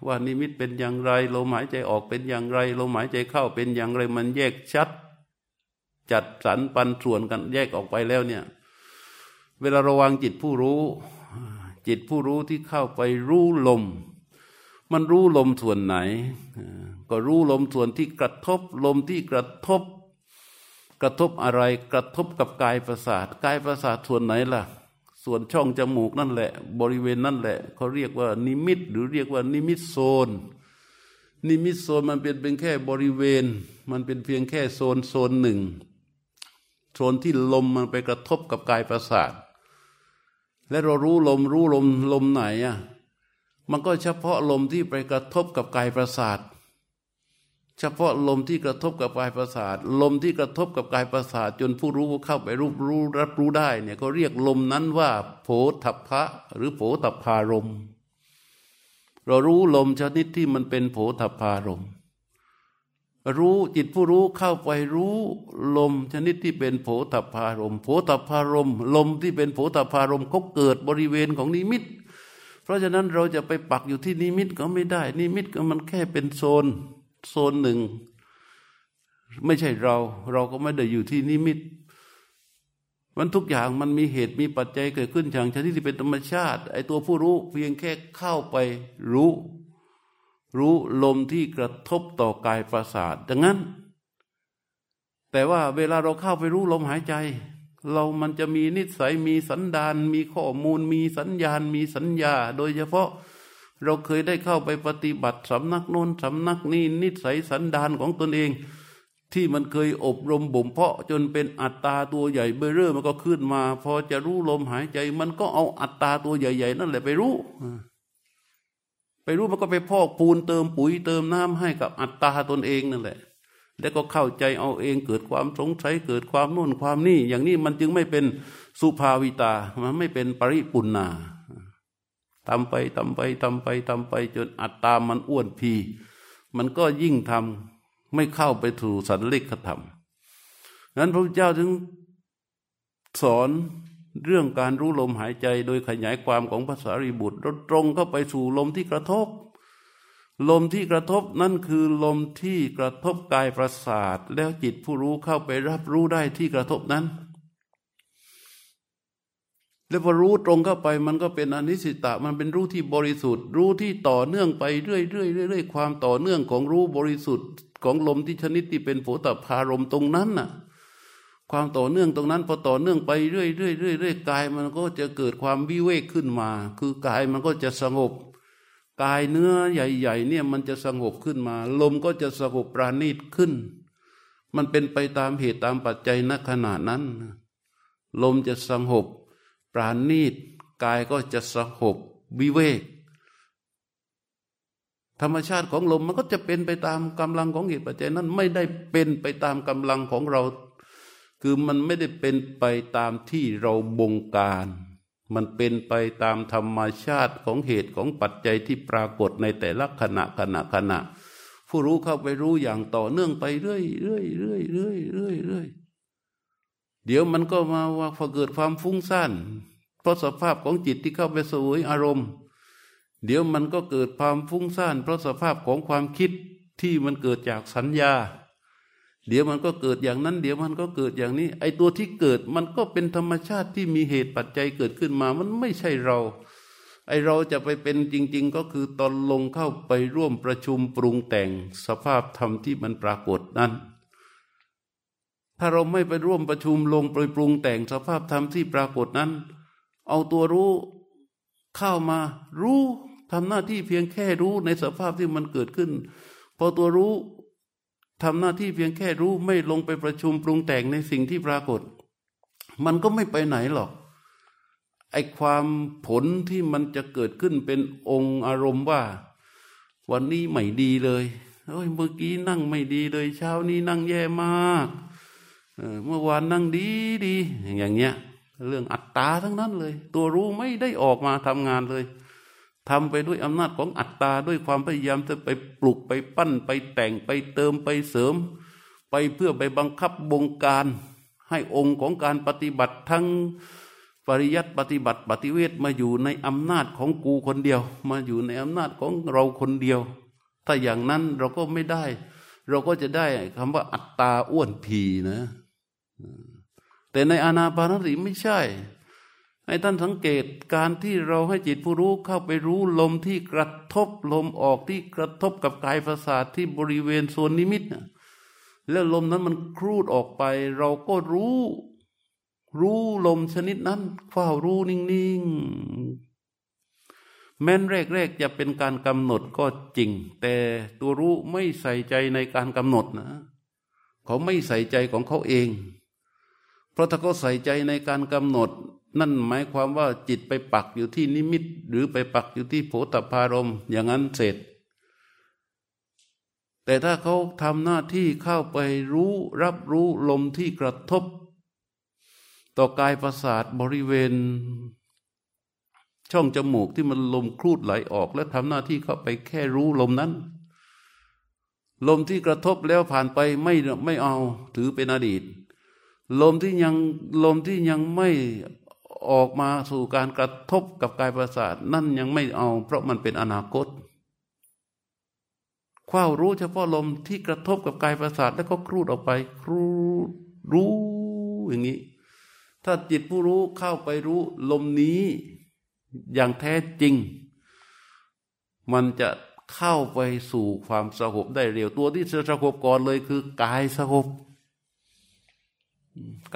ว่านิมิตเป็นอย่างไรลมหายใจออกเป็นอย่างไรลมหายใจเข้าเป็นอย่างไรมันแยกชัด จัดสรรปันส่วนกันแยกออกไปแล้วเนี่ย เวลาระวังจิตผู้รู้ จิตผู้รู้ที่เข้าไปรู้ลม มันรู้ลมส่วนไหน ก็รู้ลมส่วนที่กระทบลมที่กระทบ กระทบอะไรกระทบกับกายประสาทกายประสาทส่วนไหนล่ะ ส่วนช่องจมูกนั่นแหละ บริเวณนั่นแหละเขาเรียกว่านิมิต หรือเรียกว่านิมิตโซน นิมิตโซนมันเป็นเป็นแค่บริเวณ มันเป็นเพียงแค่โซนโซนหนึ่งโซนที่ลมมันไปกระทบกับกายประสาท และเรารู้ลมรู้ลมลมไหนอะมันก็เฉพาะลมที่ไปกระทบกับกายประสาท เฉพาะลมที่กระทบกับกายประสาท ลมที่กระทบกับกายประสาท จนผู้รู้เข้าไปรู้รู้รับรู้ได้เนี่ยเขาเรียกลมนั้นว่าโผฏฐะหรือโผฏฐารมเรารู้ลมชนิดที่มันเป็นโผฏฐารมรู้จิตผู้รู้เข้าไปรู้ลมชนิดที่เป็นโผฏฐารมโผฏฐารมลมที่เป็นโผฏฐารมเขาเกิดบริเวณของนิมิต เพราะฉะนั้นเราจะไปปักอยู่ที่นิมิตก็ไม่ได้ นิมิตก็มันแค่เป็นโซน โซนหนึ่ง ไม่ใช่เรา เราก็ไม่ได้อยู่ที่นิมิต มันทุกอย่างมันมีเหตุมีปัจจัยเกิดขึ้นอย่างชนิดที่เป็นธรรมชาติ ไอ้ตัวผู้รู้เพียงแค่เข้าไปรู้ รู้ลมที่กระทบต่อกายประสาทดังนั้น แต่ว่าเวลาเราเข้าไปรู้ลมหายใจเรามันจะมีนิสัยมีสันดานมีข้อมูล มีสัญญาณ มีสัญญา โดยเฉพาะ เราเคยได้เข้าไปปฏิบัติสำนักโน้นสำนักนี้นิสัยสันดานของตนเอง ที่มันเคยอบรมบ่มเพาะจนเป็นอัตตาตัวใหญ่เบ้อเร่อมันก็ขึ้นมา พอจะรู้ลมหายใจ มันก็เอาอัตตาตัวใหญ่ ๆ นั่นแหละไปรู้ ไปรู้มันก็ไปพอกปูนเติมปุ๋ยเติมน้ำให้กับอัตตาตนเองนั่นแหละ แล้วก็เข้าใจเอาเองเกิดความสงสัยเกิดความโน่นความนี่ อย่างนี้มันจึงไม่เป็นสุภาวิตามันไม่เป็นปริปุณนา ทำไปทำไปทำไปทำไป จนอัตตามันอ้วนพี มันก็ยิ่งทำไม่เข้าไปถูสันเลขธรรมนั้นพระพุทธเจ้าถึงสอนเรื่องการรู้ลมหายใจโดยขยายความของภาษารีบุตรตรงเข้าไปสู่ลมที่กระทบ ลมที่กระทบนั่นคือลมที่กระทบกายประสาท แล้วจิตผู้รู้เข้าไปรับรู้ได้ที่กระทบนั้น แล้วพอรู้ตรงเข้าไปมันก็เป็นอนิสิตะ มันเป็นรู้ที่บริสุทธิ์ รู้ที่ต่อเนื่องไปเรื่อยๆเรื่อยๆความต่อเนื่องของรู้บริสุทธิ์ของลมที่ชนิดที่เป็นโผตพารมตรงนั้นน่ะ ความต่อเนื่องตรงนั้น พอต่อเนื่องไปเรื่อยเรื่อยเรื่อยเรื่อยกายมันก็จะเกิดความวิเวกขึ้นมา คือกายมันก็จะสงบกายเนื้อใหญ่ๆเนี่ยมันจะสงบขึ้นมา ลมก็จะสงบปราณีตขึ้น มันเป็นไปตามเหตุตามปัจจัยณขณะนั้น ลมจะสงบ ปราณีตกายก็จะสงบวิเวก ธรรมชาติของลมมันก็จะเป็นไปตามกำลังของเหตุปัจจัยนั้นไม่ได้เป็นไปตามกำลังของเรา คือมันไม่ได้เป็นไปตามที่เราบงการ มันเป็นไปตามธรรมชาติของเหตุของปัจจัยที่ปรากฏในแต่ละขณะขณะขณะ ผู้รู้เข้าไปรู้อย่างต่อเนื่องไปเรื่อยเรื่อยเรื่อยเรื่อยเรื่อยเรื่อย เดี๋ยวมันก็มาว่าพอเกิดความฟุ้งซ่านเพราะสภาพของจิตที่เข้าไปสวยอารมณ์ เดี๋ยวมันก็เกิดความฟุ้งซ่าน เพราะสภาพของความคิดที่มันเกิดจากสัญญา เดี๋ยวมันก็เกิดอย่างนั้น เดี๋ยวมันก็เกิดอย่างนี้ ไอตัวที่เกิดมันก็เป็นธรรมชาติที่มีเหตุปัจจัยเกิดขึ้นมา มันไม่ใช่เรา ไอเราจะไปเป็นจริง ๆ ก็คือตอนลงเข้าไปร่วมประชุมปรุงแต่งสภาพธรรมที่มันปรากฏนั้น ถ้าเราไม่ไปร่วมประชุมลงไปปรุงแต่งสภาพธรรมที่ปรากฏนั้น เอาตัวรู้เข้ามารู้ทำหน้าที่เพียงแค่รู้ในสภาพที่มันเกิดขึ้น พอตัวรู้ทำหน้าที่เพียงแค่รู้ไม่ลงไปประชุมปรุงแต่งในสิ่งที่ปรากฏ มันก็ไม่ไปไหนหรอกไอความผลที่มันจะเกิดขึ้นเป็นองค์อารมณ์ว่า วันนี้ไม่ดีเลยโอ้ยเมื่อกี้นั่งไม่ดีเลย เช้านี้นั่งแย่มาก เมื่อวานนั่งดีดีอย่างเงี้ย เรื่องอัตตาทั้งนั้นเลย ตัวรู้ไม่ได้ออกมาทำงานเลยทำไปด้วยอำนาจของอัตตาด้วยความพยายามจะไปปลุกไปปั้นไปแต่งไปเติมไปเสริม ไปเพื่อไปบังคับบงการ ให้องค์ของการปฏิบัติทั้งปริยัติปฏิบัติปฏิเวทมาอยู่ในอำนาจของกูคนเดียว มาอยู่ในอำนาจของเราคนเดียว ถ้าอย่างนั้นเราก็ไม่ได้ เราก็จะได้คำว่าอัตตาอ้วนผีนะ แต่ในอานาปานสติไม่ใช่ ให้ท่านสังเกตการที่เราให้จิตผู้รู้เข้าไปรู้ลมที่กระทบลมออกที่กระทบกับกายประสาทที่บริเวณส่วนนิมิตนะแล้วลมนั้นมันครูดออกไป เราก็รู้ รู้ลมชนิดนั้นเฝ้ารู้นิ่งๆ แม้นแรกๆจะเป็นการกำหนดก็จริง แต่ตัวรู้ไม่ใส่ใจในการกำหนดนะ เขาไม่ใส่ใจของเขาเอง เพราะถ้าเขาใส่ใจในการกำหนด นั่นหมายความว่าจิตไปปักอยู่ที่นิมิต หรือไปปักอยู่ที่โผตพารมอย่างนั้นเสร็จ แต่ถ้าเขาทำหน้าที่เข้าไปรู้รับรู้ลมที่กระทบ ต่อกายประสาทบริเวณ ช่องจมูกที่มันลมครูดไหลออก และทำหน้าที่เข้าไปแค่รู้ลมนั้นลมที่กระทบแล้วผ่านไปไม่ไม่เอาถือเป็นอดีต ลมที่ยังลมที่ยังไม่ออกมาสู่การกระทบกับกายประสาทนั่นยังไม่เอา เพราะมันเป็นอนาคตคว้ารู้เฉพาะลมที่กระทบกับกายประสาทแล้วก็ครูดออกไป ครูรู้อย่างนี้ ถ้าจิตผู้รู้เข้าไปรู้ลมนี้อย่างแท้จริง มันจะเข้าไปสู่ความสงบได้เร็วตัวที่จะสงบก่อนเลยคือกายสงบ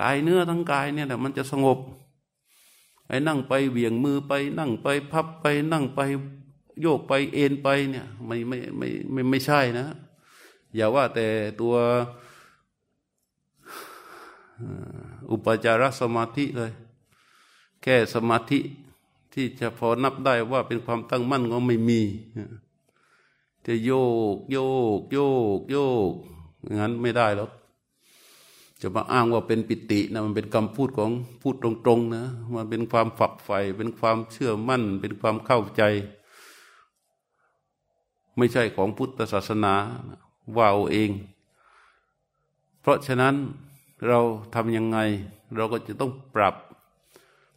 กายเนื้อทั้งกายเนี่ยแหละมันจะสงบไอ้นั่งไปเวียงมือไป นั่งไปพับไปนั่งไปโยกไปเอ็นไปเนี่ยไม่ไม่ไม่ไม่ไม่ใช่นะ อย่าว่าแต่ตัวอุปจารสมาธิเลย แค่สมาธิที่จะพอนับได้ว่าเป็นความตั้งมั่นก็ไม่มี จะโยก โยก โยก โยกงั้นไม่ได้แล้ว จะมาอ้างว่าเป็นปิตินะมันเป็นคำพูดของพูดตรงๆนะมันเป็นความฝักใฝ่เป็นความเชื่อมั่น เป็นความเข้าใจ ไม่ใช่ของพุทธศาสนาว่าเอาเอง เพราะฉะนั้นเราทำยังไง เราก็จะต้องปรับ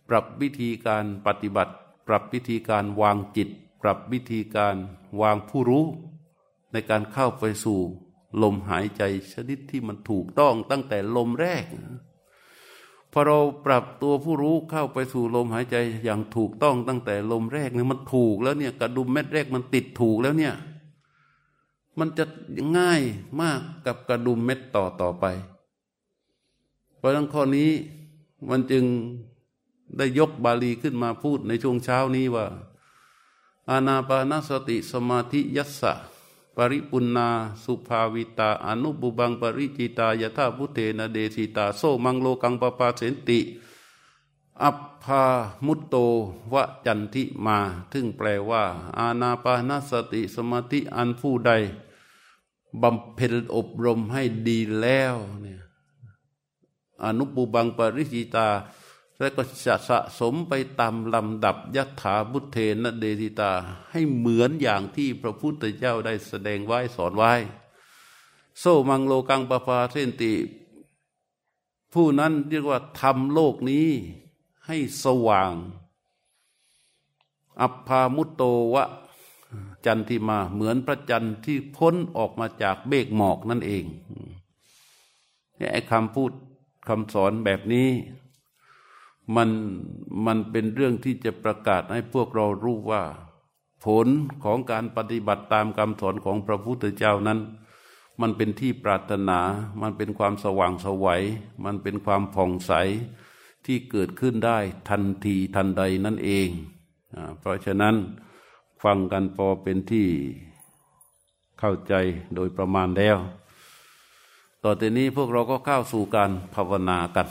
ปรับวิธีการปฏิบัติ ปรับวิธีการวางจิต ปรับวิธีการวางผู้รู้ ในการเข้าไปสู่ ลมหายใจชนิดที่มันถูกต้องตั้งแต่ลมแรก พอเราปรับตัวผู้รู้เข้าไปสู่ลมหายใจอย่างถูกต้องตั้งแต่ลมแรกเนี่ยมันถูกแล้วเนี่ยกระดุมเม็ดแรกมันติดถูกแล้วเนี่ยมันจะง่ายมากกับกระดุมเม็ดต่อต่อไป เพราะนั้นข้อนี้มันจึงได้ยกบาลีขึ้นมาพูดในช่วงเช้านี้ว่า อานาปานสติสมาธิยัสสะ ปริปุณนาสุภาวิตาอนุบุบังปริจิตายถาพุเทนเดสิตาโซมังโลกังปปาเสนติ อัปพามุตโตวะจันทิมาถึงแปลว่า อาณาปานสติสมาธิอันผู้ใดบำเพ็ญอบรมให้ดีแล้วเนี่ยอนุปุบังปริจิตา แล้วก็จะสะสมไปตามลำดับยัตถาบุเทนเดติตาให้เหมือนอย่างที่พระพุทธเจ้าได้แสดงไว้สอนไว้ โซมังโลกังปปาเทนติ ผู้นั้นเรียกว่าทำโลกนี้ให้สว่าง อัปพามุตโตวะ จันทิมาเหมือนพระจันทร์ที่พ้นออกมาจากเบกหมอกนั่นเองไอ้คำพูดคำสอนแบบนี้ มันมันเป็นเรื่องที่จะประกาศให้พวกเรารู้ว่า ผลของการปฏิบัติตามคำสอนของพระพุทธเจ้านั้น มันเป็นที่ปรารถนา มันเป็นความสว่างสวัย มันเป็นความผ่องใสที่เกิดขึ้นได้ทันทีทันใดนั่นเอง เพราะฉะนั้นฟังกันพอเป็นที่เข้าใจโดยประมาณแล้ว ต่อจากนี้พวกเราก็เข้าสู่การภาวนากัน